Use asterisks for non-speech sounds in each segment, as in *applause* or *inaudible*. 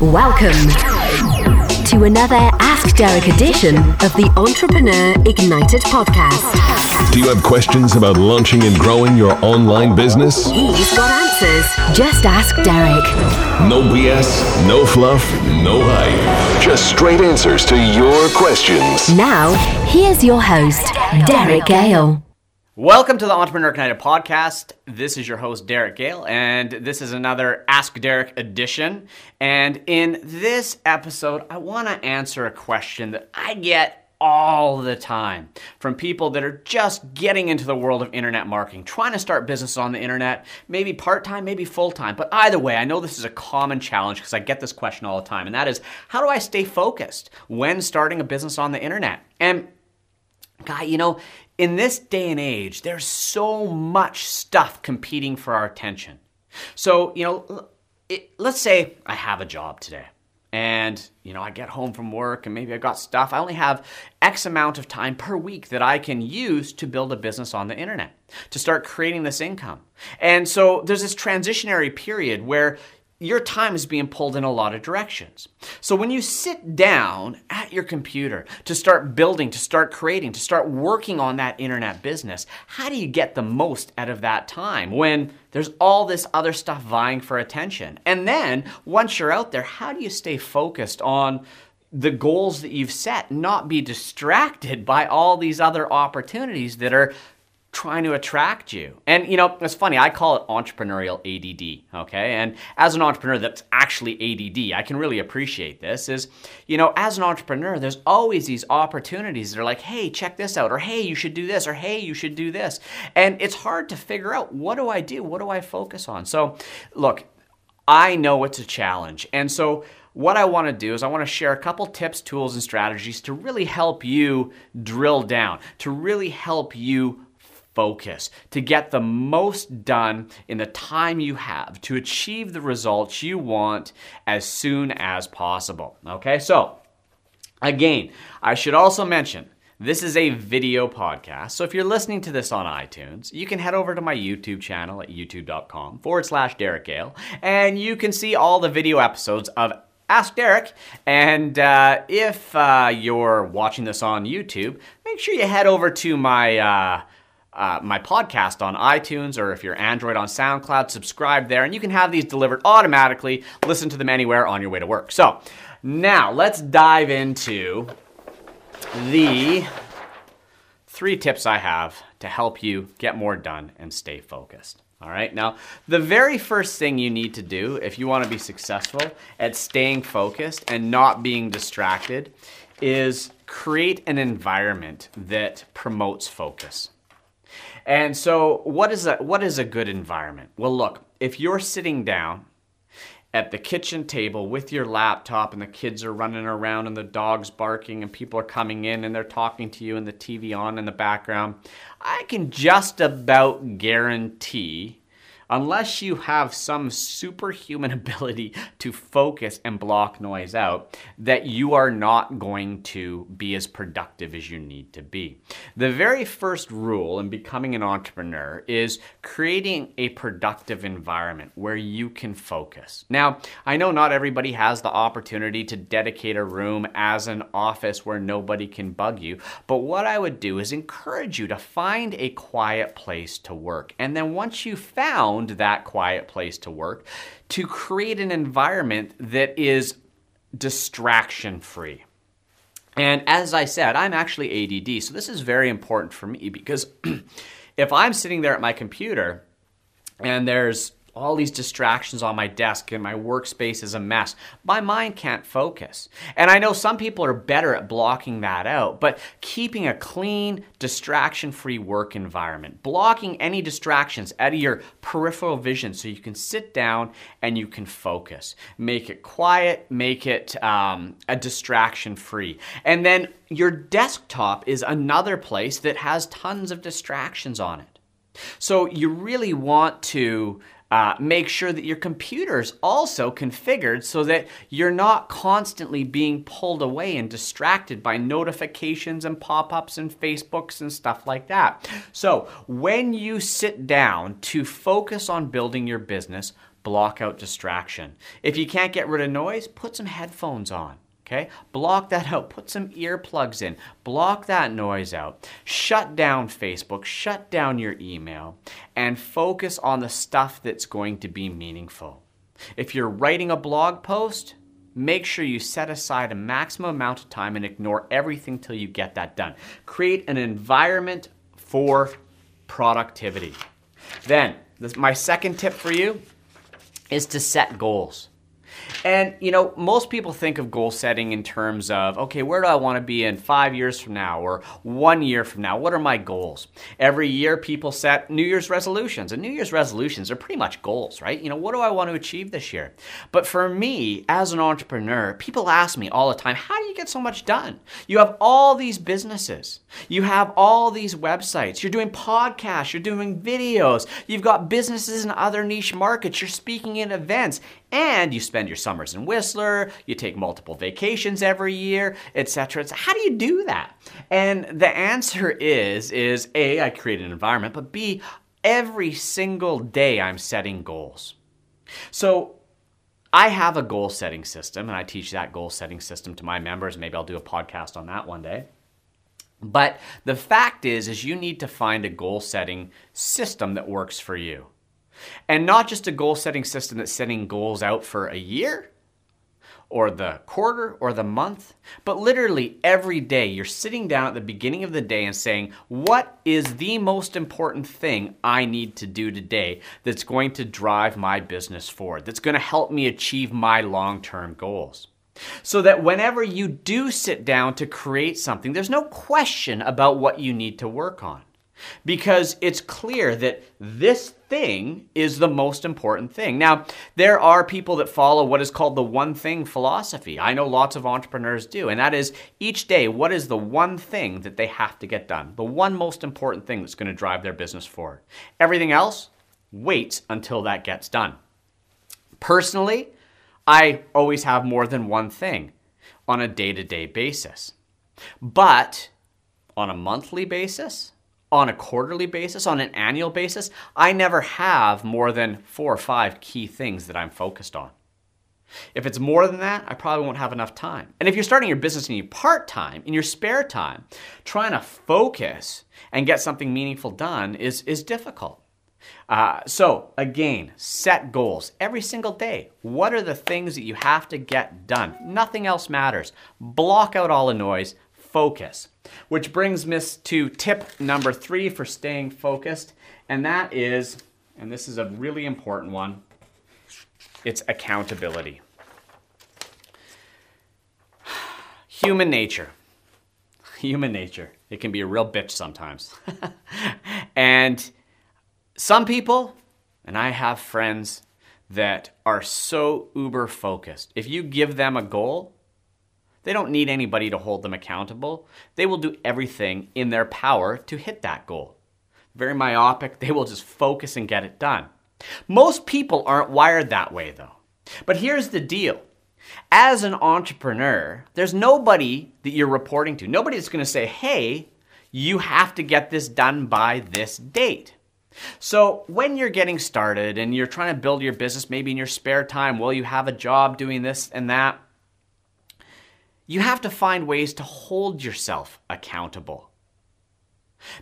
Welcome to another Ask Derek edition of the Entrepreneur Ignited podcast. Do you have questions about launching and growing your online business? He's got answers. Just ask Derek. No BS, no fluff, no hype. Just straight answers to your questions. Now, here's your host, Derek Gehl. Welcome to the Entrepreneur Ignited podcast. This is your host, Derek Gehl, and this is another Ask Derek edition. And in this episode, I want to answer a question that I get all the time from people that are just getting into the world of internet marketing, trying to start business on the internet, maybe part time, maybe full time. But either way, I know this is a common challenge because I get this question all the time, and that is how do I stay focused when starting a business on the internet? And Guy, you know, in this day and age, there's so much stuff competing for our attention. So, you know, it, let's say I have a job today and, you know, I get home from work and maybe I got stuff. I only have X amount of time per week that I can use to build a business on the internet, to start creating this income. And so there's this transitionary period where your time is being pulled in a lot of directions. So when you sit down at your computer to start building, to start creating, to start working on that internet business, how do you get the most out of that time when there's all this other stuff vying for attention? And then once you're out there, how do you stay focused on the goals that you've set, not be distracted by all these other opportunities that are trying to attract you. And you know, it's funny, I call it entrepreneurial ADD, okay? And as an entrepreneur that's actually ADD, I can really appreciate this is, you know, as an entrepreneur, there's always these opportunities that are like, "Hey, check this out," or "Hey, you should do this," or "Hey, you should do this." And it's hard to figure out what do I do? What do I focus on? So, look, I know it's a challenge. And so what I want to do is I want to share a couple tips, tools, and strategies to really help you drill down, to really help you focus, to get the most done in the time you have, to achieve the results you want as soon as possible. Okay, so again, I should also mention. This is a video podcast. So if you're listening to this on iTunes, you can head over to my YouTube channel at youtube.com forward slash Derek Gehl, and you can see all the video episodes of Ask Derek. And uh, if uh, you're watching this on YouTube, make sure you head over to my. Uh, uh, my podcast on iTunes or if you're Android on SoundCloud, subscribe there and you can have these delivered automatically. Listen to them anywhere on your way to work. So now let's dive into the three tips I have to help you get more done and stay focused. All right, now the very first thing you need to do if you want to be successful at staying focused and not being distracted is create an environment that promotes focus. And so, what is a what is a good environment? Well, look, if you're sitting down at the kitchen table with your laptop and the kids are running around and the dog's barking and people are coming in and they're talking to you and the TV on in the background, I can just about guarantee unless you have some superhuman *laughs* ability to focus and block noise out, that you are not going to be as productive as you need to be. The very first rule in becoming an entrepreneur is creating a productive environment where you can focus. Now, I know not everybody has the opportunity to dedicate a room as an office where nobody can bug you, but what I would do is encourage you to find a quiet place to work. And then once you found found that quiet place to work, to create an environment that is distraction free. And as I said, I'm actually ADD, so this is very important for me because *clears throat* if I'm sitting there at my computer and there's all these distractions on my desk and my workspace is a mess. My mind can't focus. And I know some people are better at blocking that out, but keeping a clean, distraction free work environment, blocking any distractions out of your peripheral vision so you can sit down and you can focus. Make it quiet, make it um, a distraction free. And then your desktop is another place that has tons of distractions on it. So you really want to uh, make sure that your computer is also configured so that you're not constantly being pulled away and distracted by notifications and pop ups and Facebooks and stuff like that. So, when you sit down to focus on building your business, block out distraction. If you can't get rid of noise, put some headphones on. Okay? Block that out. Put some earplugs in. Block that noise out. Shut down Facebook. Shut down your email and focus on the stuff that's going to be meaningful. If you're writing a blog post, make sure you set aside a maximum amount of time and ignore everything till you get that done. Create an environment for productivity. Then, this, my second tip for you is to set goals. And, you know, most people think of goal setting in terms of, okay, where do I want to be in five years from now or one year from now? What are my goals? Every year, people set New Year's resolutions, and New Year's resolutions are pretty much goals, right? You know, what do I want to achieve this year? But for me, as an entrepreneur, people ask me all the time, how do you get so much done? You have all these businesses, you have all these websites, you're doing podcasts, you're doing videos, you've got businesses in other niche markets, you're speaking in events, and you spend your summers in Whistler, you take multiple vacations every year, etc. How do you do that? And the answer is is A, I create an environment, but B, every single day I'm setting goals. So I have a goal setting system and I teach that goal setting system to my members. Maybe I'll do a podcast on that one day. But the fact is is you need to find a goal setting system that works for you. And not just a goal setting system that's setting goals out for a year or the quarter or the month, but literally every day you're sitting down at the beginning of the day and saying, What is the most important thing I need to do today that's going to drive my business forward, that's going to help me achieve my long term goals? So that whenever you do sit down to create something, there's no question about what you need to work on because it's clear that this thing is the most important thing. Now, there are people that follow what is called the one thing philosophy. I know lots of entrepreneurs do, and that is each day, what is the one thing that they have to get done? The one most important thing that's going to drive their business forward. Everything else waits until that gets done. Personally, I always have more than one thing on a day to day basis. But on a monthly basis, on a quarterly basis, on an annual basis, I never have more than four or five key things that I'm focused on. If it's more than that, I probably won't have enough time. And if you're starting your business in your part time, in your spare time, trying to focus and get something meaningful done is, is difficult. Uh, so, again, set goals every single day. What are the things that you have to get done? Nothing else matters. Block out all the noise, focus. Which brings me to tip number three for staying focused, and that is, and this is a really important one, it's accountability. Human nature. Human nature. It can be a real bitch sometimes. *laughs* and some people, and I have friends that are so uber focused. If you give them a goal, they don't need anybody to hold them accountable. They will do everything in their power to hit that goal. Very myopic, they will just focus and get it done. Most people aren't wired that way though. But here's the deal. As an entrepreneur, there's nobody that you're reporting to. Nobody that's going to say, hey, you have to get this done by this date. So, when you're getting started and you're trying to build your business, maybe in your spare time while you have a job doing this and that, you have to find ways to hold yourself accountable.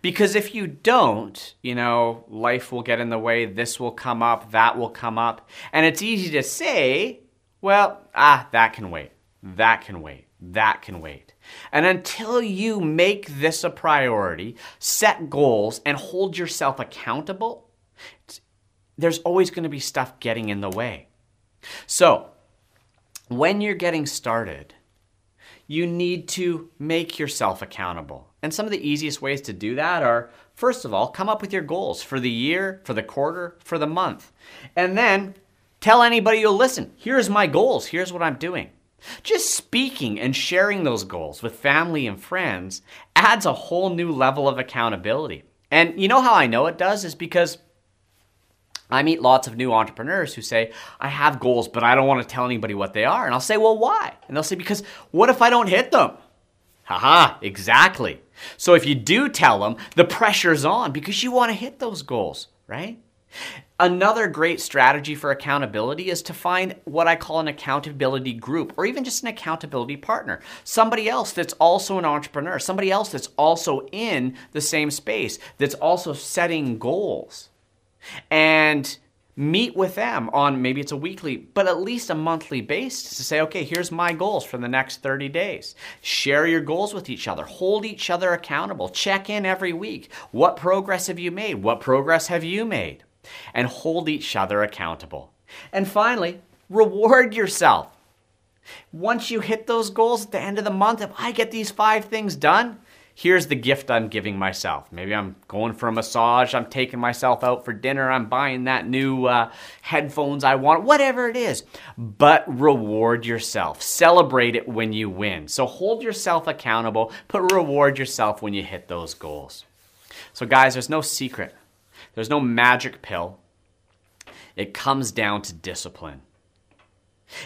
Because if you don't, you know, life will get in the way, this will come up, that will come up. And it's easy to say, well, ah, that can wait, that can wait, that can wait. And until you make this a priority, set goals, and hold yourself accountable, there's always going to be stuff getting in the way. So, when you're getting started, you need to make yourself accountable. And some of the easiest ways to do that are first of all, come up with your goals for the year, for the quarter, for the month. And then tell anybody you'll listen. Here's my goals, here's what I'm doing. Just speaking and sharing those goals with family and friends adds a whole new level of accountability. And you know how I know it does is because I meet lots of new entrepreneurs who say, I have goals, but I don't want to tell anybody what they are. And I'll say, Well, why? And they'll say, Because what if I don't hit them? Haha, exactly. So if you do tell them, the pressure's on because you want to hit those goals, right? Another great strategy for accountability is to find what I call an accountability group or even just an accountability partner. Somebody else that's also an entrepreneur, somebody else that's also in the same space, that's also setting goals. And meet with them on maybe it's a weekly, but at least a monthly basis to say, okay, here's my goals for the next 30 days. Share your goals with each other, hold each other accountable, check in every week. What progress have you made? What progress have you made? and hold each other accountable. And finally, reward yourself. Once you hit those goals at the end of the month, if I get these five things done, here's the gift I'm giving myself. Maybe I'm going for a massage, I'm taking myself out for dinner, I'm buying that new uh, headphones I want, whatever it is. But reward yourself. Celebrate it when you win. So hold yourself accountable, but reward yourself when you hit those goals. So, guys, there's no secret there's no magic pill. It comes down to discipline.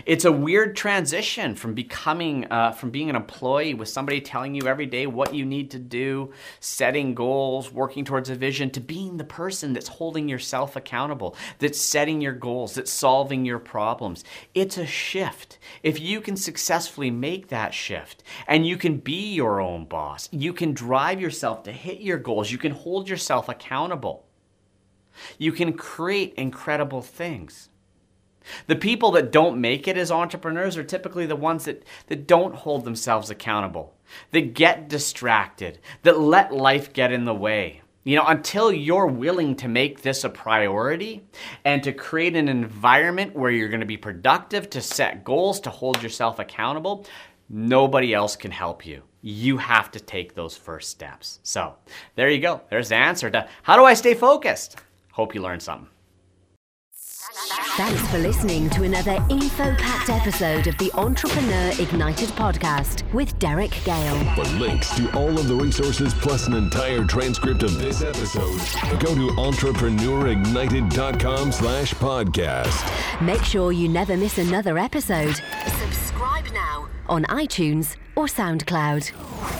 It's a weird transition from becoming, uh, from being an employee with somebody telling you every day what you need to do, setting goals, working towards a vision, to being the person that's holding yourself accountable, that's setting your goals, that's solving your problems. It's a shift. If you can successfully make that shift and you can be your own boss, you can drive yourself to hit your goals, you can hold yourself accountable. You can create incredible things. The people that don't make it as entrepreneurs are typically the ones that, that don't hold themselves accountable, that get distracted, that let life get in the way. You know, until you're willing to make this a priority and to create an environment where you're going to be productive, to set goals, to hold yourself accountable, nobody else can help you. You have to take those first steps. So, there you go. There's the answer to how do I stay focused? Hope you learned something. Thanks for listening to another info packed episode of the Entrepreneur Ignited podcast with Derek Gehl. For links to all of the resources plus an entire transcript of this episode, go to entrepreneurignited.com slash podcast. Make sure you never miss another episode. Subscribe now on iTunes or SoundCloud.